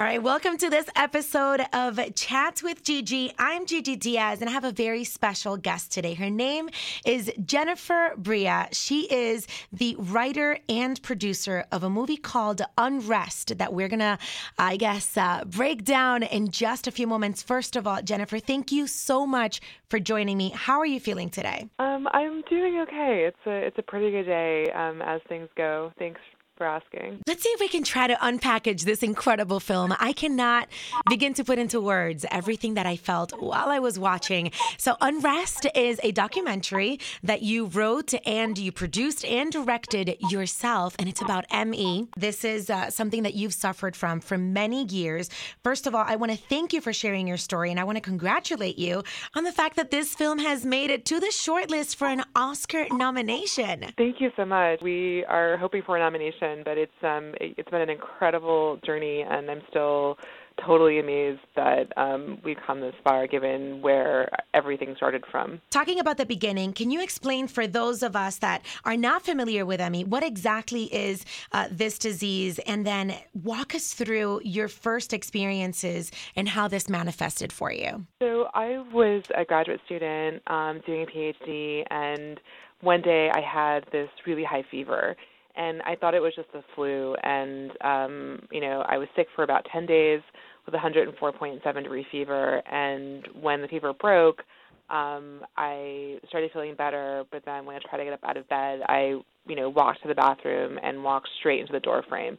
All right, welcome to this episode of Chats with Gigi. I'm Gigi Diaz, and I have a very special guest today. Her name is Jennifer Brea. She is the writer and producer of a movie called Unrest that we're gonna, I guess, uh, break down in just a few moments. First of all, Jennifer, thank you so much for joining me. How are you feeling today? Um, I'm doing okay. It's a it's a pretty good day um, as things go. Thanks for asking. Let's see if we can try to unpackage this incredible film. I cannot begin to put into words everything that I felt while I was watching. So, Unrest is a documentary that you wrote and you produced and directed yourself, and it's about ME. This is uh, something that you've suffered from for many years. First of all, I want to thank you for sharing your story, and I want to congratulate you on the fact that this film has made it to the shortlist for an Oscar nomination. Thank you so much. We are hoping for a nomination but it's um it's been an incredible journey, and I'm still totally amazed that um, we've come this far given where everything started from. Talking about the beginning, can you explain for those of us that are not familiar with ME, what exactly is uh, this disease? And then walk us through your first experiences and how this manifested for you. So, I was a graduate student um, doing a PhD, and one day I had this really high fever and I thought it was just the flu. And um, you know, I was sick for about 10 days with 104.7 degree fever. And when the fever broke, um, I started feeling better. But then when I tried to get up out of bed, I you know walked to the bathroom and walked straight into the door frame.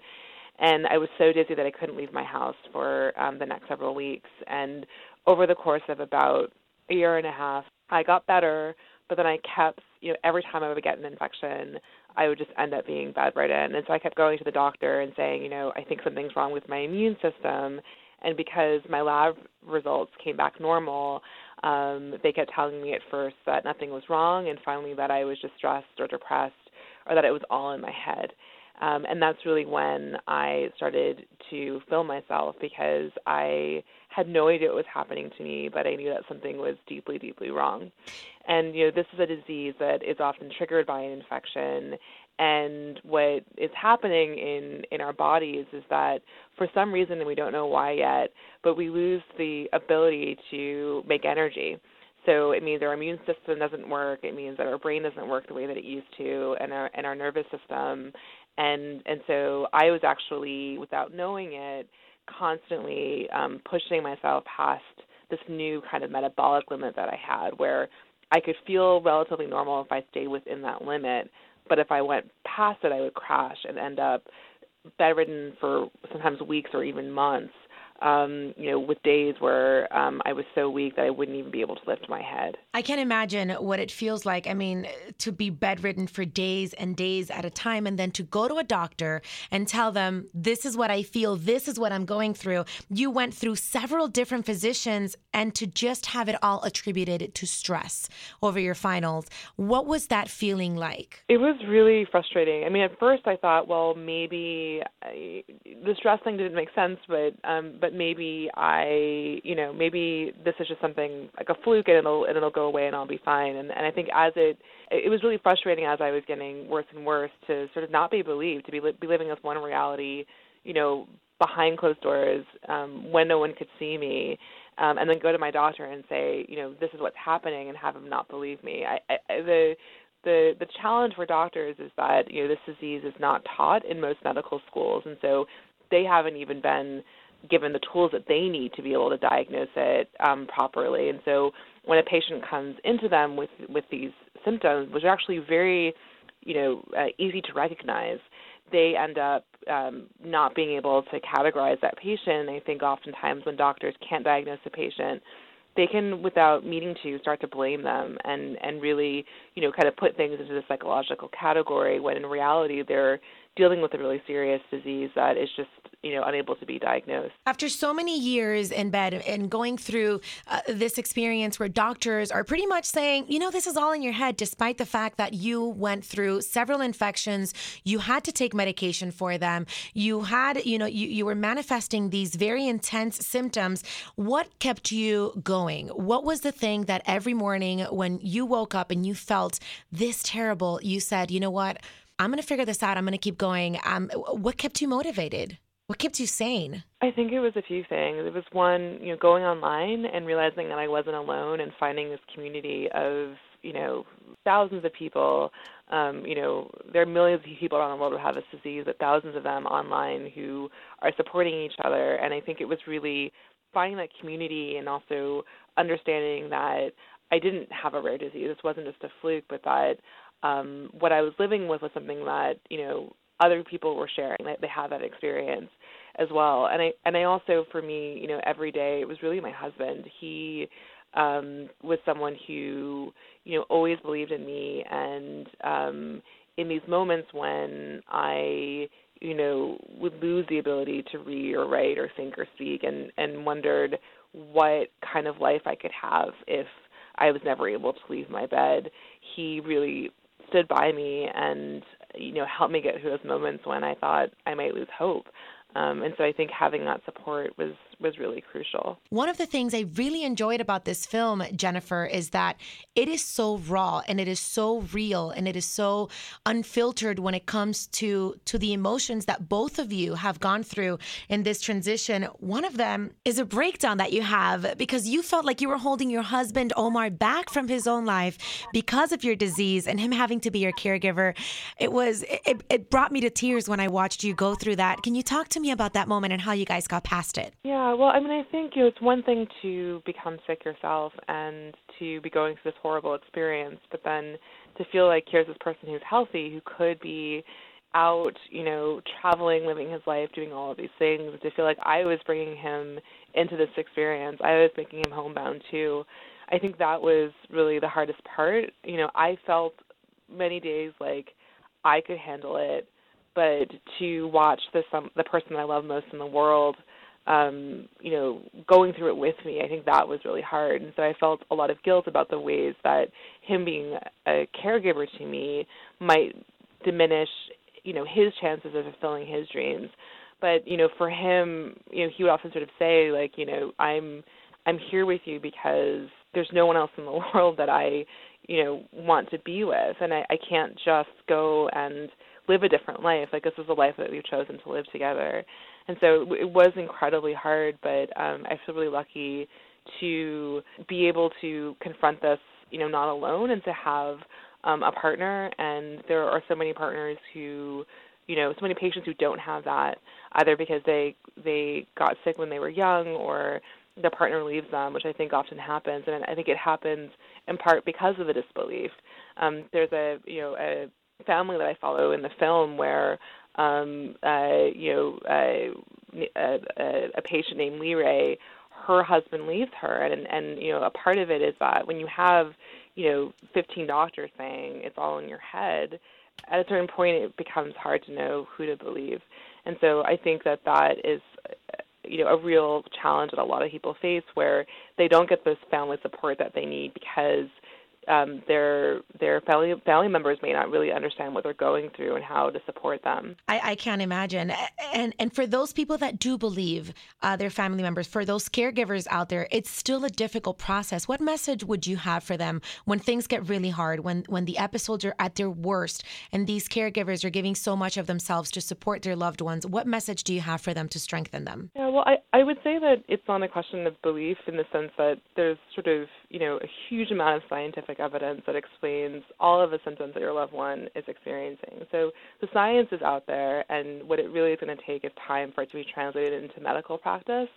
And I was so dizzy that I couldn't leave my house for um, the next several weeks. And over the course of about a year and a half, I got better, but then I kept, you know, every time I would get an infection, I would just end up being bedridden. And so I kept going to the doctor and saying, you know, I think something's wrong with my immune system. And because my lab results came back normal, um, they kept telling me at first that nothing was wrong, and finally that I was just stressed or depressed, or that it was all in my head. Um, and that's really when I started to film myself because I had no idea what was happening to me, but I knew that something was deeply, deeply wrong. And you know, this is a disease that is often triggered by an infection. And what is happening in in our bodies is that for some reason, and we don't know why yet, but we lose the ability to make energy. So it means our immune system doesn't work. It means that our brain doesn't work the way that it used to, and our and our nervous system and and so I was actually, without knowing it, constantly um, pushing myself past this new kind of metabolic limit that I had, where I could feel relatively normal if I stayed within that limit, but if I went past it, I would crash and end up bedridden for sometimes weeks or even months um, you know, with days where um, I was so weak that I wouldn't even be able to lift my head. I can't imagine what it feels like. I mean, to be bedridden for days and days at a time, and then to go to a doctor and tell them, this is what I feel, this is what I'm going through. You went through several different physicians, and to just have it all attributed to stress over your finals. What was that feeling like? It was really frustrating. I mean, at first I thought, well, maybe I, the stress thing didn't make sense, but um, but but maybe I, you know, maybe this is just something like a fluke and it'll and it'll go away and I'll be fine. And and I think as it it was really frustrating as I was getting worse and worse to sort of not be believed, to be be living with one reality, you know, behind closed doors um, when no one could see me. Um, and then go to my doctor and say, you know, this is what's happening, and have him not believe me. I, I, the the the challenge for doctors is that you know this disease is not taught in most medical schools, and so they haven't even been given the tools that they need to be able to diagnose it um, properly. And so when a patient comes into them with with these symptoms, which are actually very, you know, uh, easy to recognize, they end up um, not being able to categorize that patient. I think oftentimes when doctors can't diagnose a patient, they can, without meaning to, start to blame them and and really, you know, kind of put things into the psychological category when in reality they're dealing with a really serious disease that is just you know unable to be diagnosed after so many years in bed and going through uh, this experience where doctors are pretty much saying you know this is all in your head despite the fact that you went through several infections you had to take medication for them you had you know you, you were manifesting these very intense symptoms what kept you going what was the thing that every morning when you woke up and you felt this terrible you said you know what I'm going to figure this out. I'm going to keep going. Um, what kept you motivated? What kept you sane? I think it was a few things. It was one, you know, going online and realizing that I wasn't alone and finding this community of, you know, thousands of people. Um, you know, there are millions of people around the world who have this disease, but thousands of them online who are supporting each other. And I think it was really finding that community and also understanding that I didn't have a rare disease. This wasn't just a fluke, but that um, what I was living with was something that you know other people were sharing. That they had that experience as well. And I and I also, for me, you know, every day it was really my husband. He um, was someone who you know always believed in me, and um, in these moments when I you know would lose the ability to read or write or think or speak, and and wondered what kind of life I could have if I was never able to leave my bed. He really stood by me and you know helped me get through those moments when I thought I might lose hope. Um, and so I think having that support was was really crucial. One of the things I really enjoyed about this film, Jennifer, is that it is so raw and it is so real and it is so unfiltered when it comes to to the emotions that both of you have gone through in this transition. One of them is a breakdown that you have because you felt like you were holding your husband Omar back from his own life because of your disease and him having to be your caregiver. It was it, it brought me to tears when I watched you go through that. Can you talk to me about that moment and how you guys got past it? Yeah, Uh, well, I mean, I think you know, it's one thing to become sick yourself and to be going through this horrible experience, but then to feel like here's this person who's healthy who could be out, you know, traveling, living his life, doing all of these things, to feel like I was bringing him into this experience. I was making him homebound too. I think that was really the hardest part. You know, I felt many days like I could handle it, but to watch the some the person I love most in the world um, you know, going through it with me, I think that was really hard. And so I felt a lot of guilt about the ways that him being a caregiver to me might diminish, you know, his chances of fulfilling his dreams. But, you know, for him, you know, he would often sort of say, like, you know, I'm I'm here with you because there's no one else in the world that I, you know, want to be with and I, I can't just go and live a different life. Like this is a life that we've chosen to live together and so it was incredibly hard. But um, I feel really lucky to be able to confront this, you know, not alone, and to have um, a partner. And there are so many partners who, you know, so many patients who don't have that either because they they got sick when they were young or the partner leaves them, which I think often happens, and I think it happens in part because of the disbelief. Um, there's a you know a family that I follow in the film where um, uh, you know, uh, a, a patient named Leeray, her husband leaves her, and and you know, a part of it is that when you have, you know, 15 doctors saying it's all in your head, at a certain point it becomes hard to know who to believe, and so I think that that is you know a real challenge that a lot of people face where they don't get this family support that they need because um, their their family family members may not really understand what they're going through and how to support them. I, I can't imagine. And and for those people that do believe uh, their family members, for those caregivers out there, it's still a difficult process. What message would you have for them when things get really hard, when when the episodes are at their worst, and these caregivers are giving so much of themselves to support their loved ones? What message do you have for them to strengthen them? Yeah, well, I I would say that it's not a question of belief in the sense that there's sort of you know a huge amount of scientific evidence that explains all of the symptoms that your loved one is experiencing. So the science is out there, and what it really is going to take is time for it to be translated into medical practice.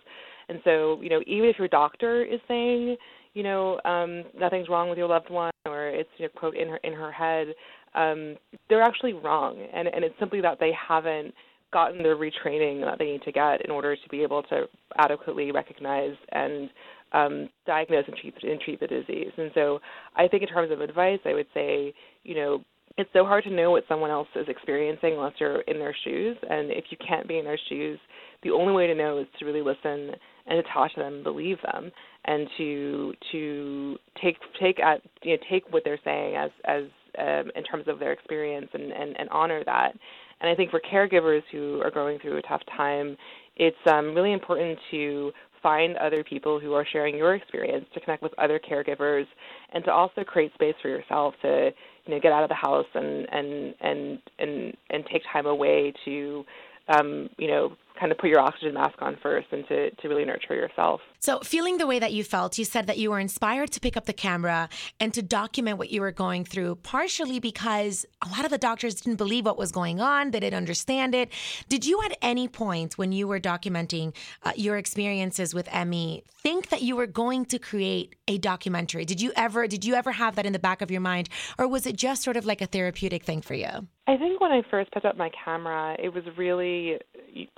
And so, you know, even if your doctor is saying, you know, um, nothing's wrong with your loved one, or it's you know, quote in her in her head, um, they're actually wrong, and and it's simply that they haven't gotten the retraining that they need to get in order to be able to adequately recognize and um, diagnose and treat and treat the disease. And so, I think in terms of advice, I would say, you know, it's so hard to know what someone else is experiencing unless you're in their shoes. And if you can't be in their shoes, the only way to know is to really listen and to talk to them, believe them, and to to take take at you know take what they're saying as as um, in terms of their experience and, and and honor that. And I think for caregivers who are going through a tough time, it's um, really important to find other people who are sharing your experience, to connect with other caregivers, and to also create space for yourself to you know get out of the house and and and and and take time away to um, you know kind of put your oxygen mask on first and to, to really nurture yourself. So, feeling the way that you felt, you said that you were inspired to pick up the camera and to document what you were going through, partially because a lot of the doctors didn't believe what was going on, they didn't understand it. Did you at any point when you were documenting uh, your experiences with ME think that you were going to create a documentary? Did you ever did you ever have that in the back of your mind or was it just sort of like a therapeutic thing for you? I think when I first picked up my camera, it was really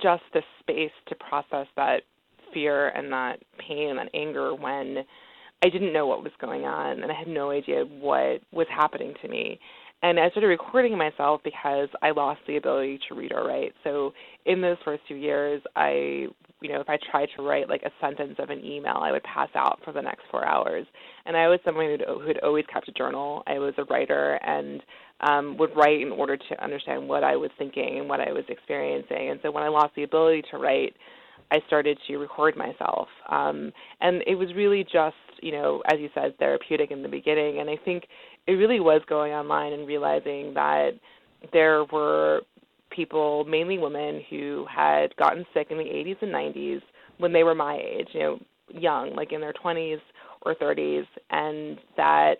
just the space to process that fear and that pain and anger when I didn't know what was going on and I had no idea what was happening to me. And I started recording myself because I lost the ability to read or write. So in those first two years, I, you know, if I tried to write like a sentence of an email, I would pass out for the next four hours. And I was someone who had always kept a journal. I was a writer and um, would write in order to understand what I was thinking and what I was experiencing. And so when I lost the ability to write, I started to record myself. Um, and it was really just, you know, as you said, therapeutic in the beginning. And I think it really was going online and realizing that there were people, mainly women, who had gotten sick in the 80s and 90s when they were my age, you know, young, like in their 20s or 30s, and that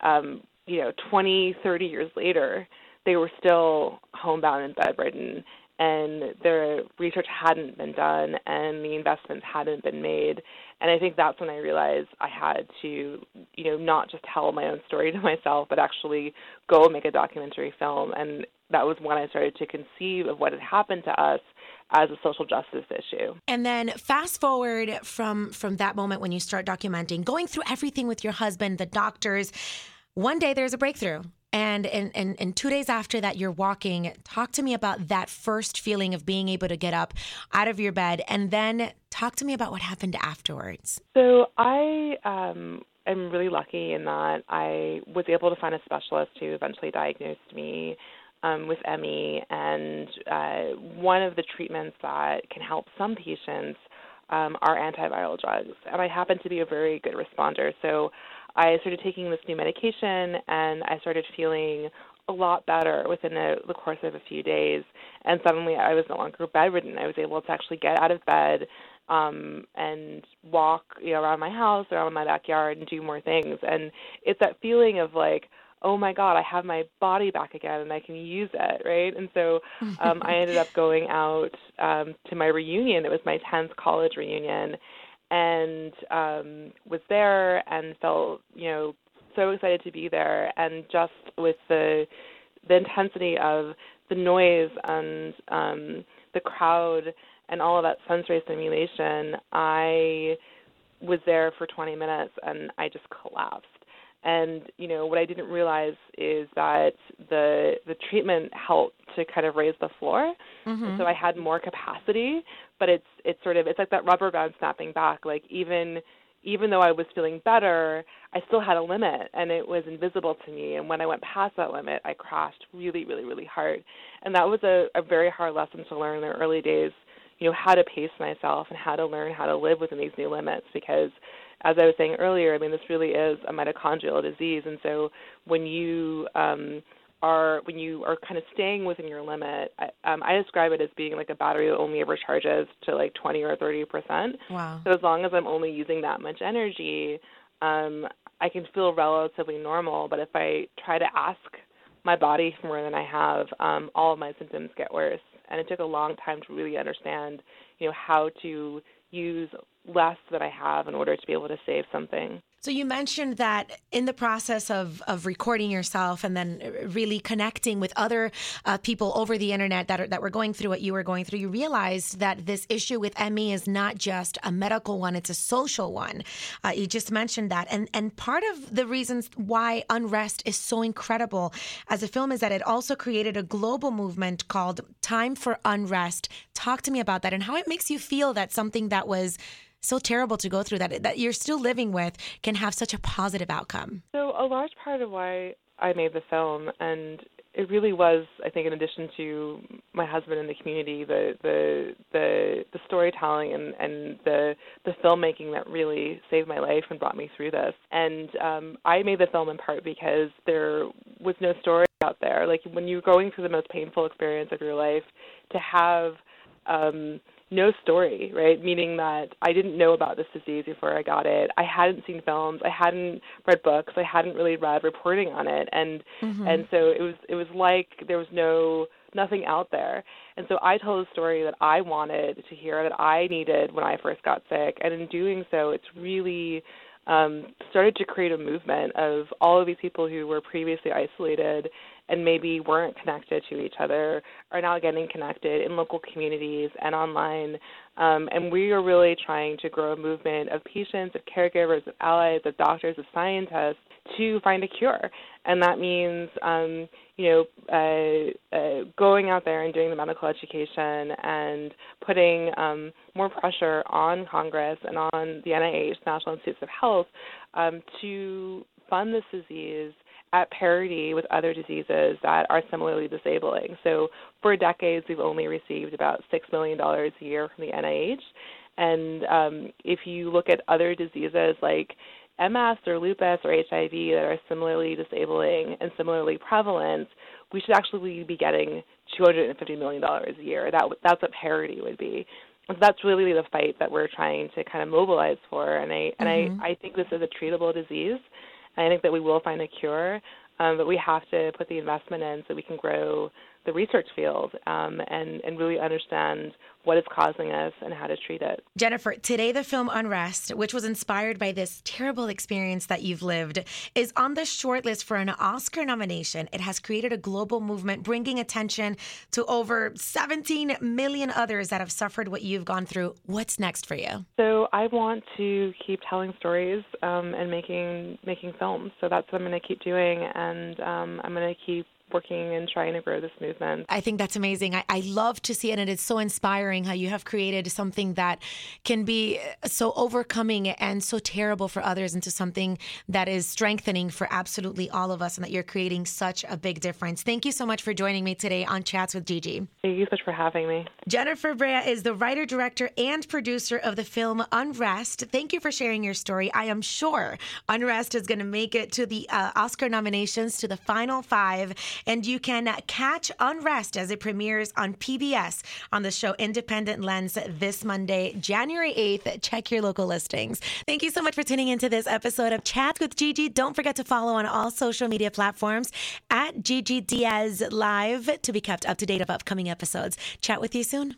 um, you know, 20, 30 years later, they were still homebound and bedridden, and their research hadn't been done, and the investments hadn't been made. And I think that's when I realized I had to, you know, not just tell my own story to myself, but actually go make a documentary film. And that was when I started to conceive of what had happened to us as a social justice issue. And then fast forward from from that moment when you start documenting, going through everything with your husband, the doctors, one day there's a breakthrough. And, and, and, and two days after that, you're walking. Talk to me about that first feeling of being able to get up out of your bed. And then talk to me about what happened afterwards. So I um, am really lucky in that I was able to find a specialist who eventually diagnosed me um, with ME. And uh, one of the treatments that can help some patients um, are antiviral drugs. And I happen to be a very good responder. So I started taking this new medication and I started feeling a lot better within the, the course of a few days. And suddenly I was no longer bedridden. I was able to actually get out of bed um, and walk you know, around my house, around my backyard, and do more things. And it's that feeling of like, oh my God, I have my body back again and I can use it, right? And so um, I ended up going out um, to my reunion. It was my 10th college reunion and um, was there and felt you know so excited to be there and just with the the intensity of the noise and um, the crowd and all of that sensory stimulation, I was there for 20 minutes and I just collapsed. And you know what I didn't realize is that the the treatment helped to kind of raise the floor, mm-hmm. so I had more capacity. But it's it's sort of it's like that rubber band snapping back. Like even even though I was feeling better, I still had a limit and it was invisible to me. And when I went past that limit, I crashed really, really, really hard. And that was a, a very hard lesson to learn in the early days, you know, how to pace myself and how to learn how to live within these new limits because as I was saying earlier, I mean, this really is a mitochondrial disease, and so when you um, are when you are kind of staying within your limit, I, um, I describe it as being like a battery that only ever charges to like 20 or 30 percent. Wow. So as long as I'm only using that much energy, um, I can feel relatively normal. But if I try to ask my body for more than I have, um, all of my symptoms get worse. And it took a long time to really understand, you know, how to use less than I have in order to be able to save something. So you mentioned that in the process of, of recording yourself and then really connecting with other uh, people over the internet that are, that were going through what you were going through, you realized that this issue with ME is not just a medical one; it's a social one. Uh, you just mentioned that, and and part of the reasons why Unrest is so incredible as a film is that it also created a global movement called Time for Unrest. Talk to me about that and how it makes you feel that something that was so terrible to go through that that you're still living with can have such a positive outcome. So a large part of why I made the film and it really was I think in addition to my husband and the community the the the, the storytelling and, and the the filmmaking that really saved my life and brought me through this and um I made the film in part because there was no story out there like when you're going through the most painful experience of your life to have um no story, right? Meaning that I didn't know about this disease before I got it. I hadn't seen films, I hadn't read books, I hadn't really read reporting on it, and mm-hmm. and so it was it was like there was no nothing out there. And so I told a story that I wanted to hear, that I needed when I first got sick, and in doing so, it's really um, started to create a movement of all of these people who were previously isolated and maybe weren't connected to each other are now getting connected in local communities and online. Um, and we are really trying to grow a movement of patients, of caregivers, of allies, of doctors, of scientists to find a cure. And that means, um, you know, uh, uh, going out there and doing the medical education and putting um, more pressure on Congress and on the NIH, National Institutes of Health, um, to fund this disease at parity with other diseases that are similarly disabling. So for decades, we've only received about $6 million a year from the NIH. And um, if you look at other diseases like MS or lupus or HIV that are similarly disabling and similarly prevalent, we should actually be getting $250 million a year. That that's what parity would be. And so that's really the fight that we're trying to kind of mobilize for. And I and mm-hmm. I, I think this is a treatable disease. I think that we will find a cure, um, but we have to put the investment in so we can grow the research field um, and, and really understand what is causing us and how to treat it. Jennifer, today the film Unrest, which was inspired by this terrible experience that you've lived, is on the shortlist for an Oscar nomination. It has created a global movement bringing attention to over 17 million others that have suffered what you've gone through. What's next for you? So I want to keep telling stories um, and making making films. So that's what I'm going to keep doing, and um, I'm going to keep working and trying to grow this movement. I think that's amazing. I, I love to see it, and it's so inspiring how you have created something that can be so overcoming and so terrible for others into something that is strengthening for absolutely all of us, and that you're creating such a big difference. Thank you so much for joining me today on Chats with Gigi. Thank you so much for having me. Jennifer Brea is the writer, director, and producer of the film Unrest. Thank you for sharing your story. I am sure Unrest is going to make it to the uh, Oscar nominations to the final five and you can catch Unrest as it premieres on PBS on the show Independent Lens this Monday, January 8th. Check your local listings. Thank you so much for tuning into this episode of Chats with Gigi. Don't forget to follow on all social media platforms at Gigi Diaz Live to be kept up to date of upcoming episodes. Chat with you soon.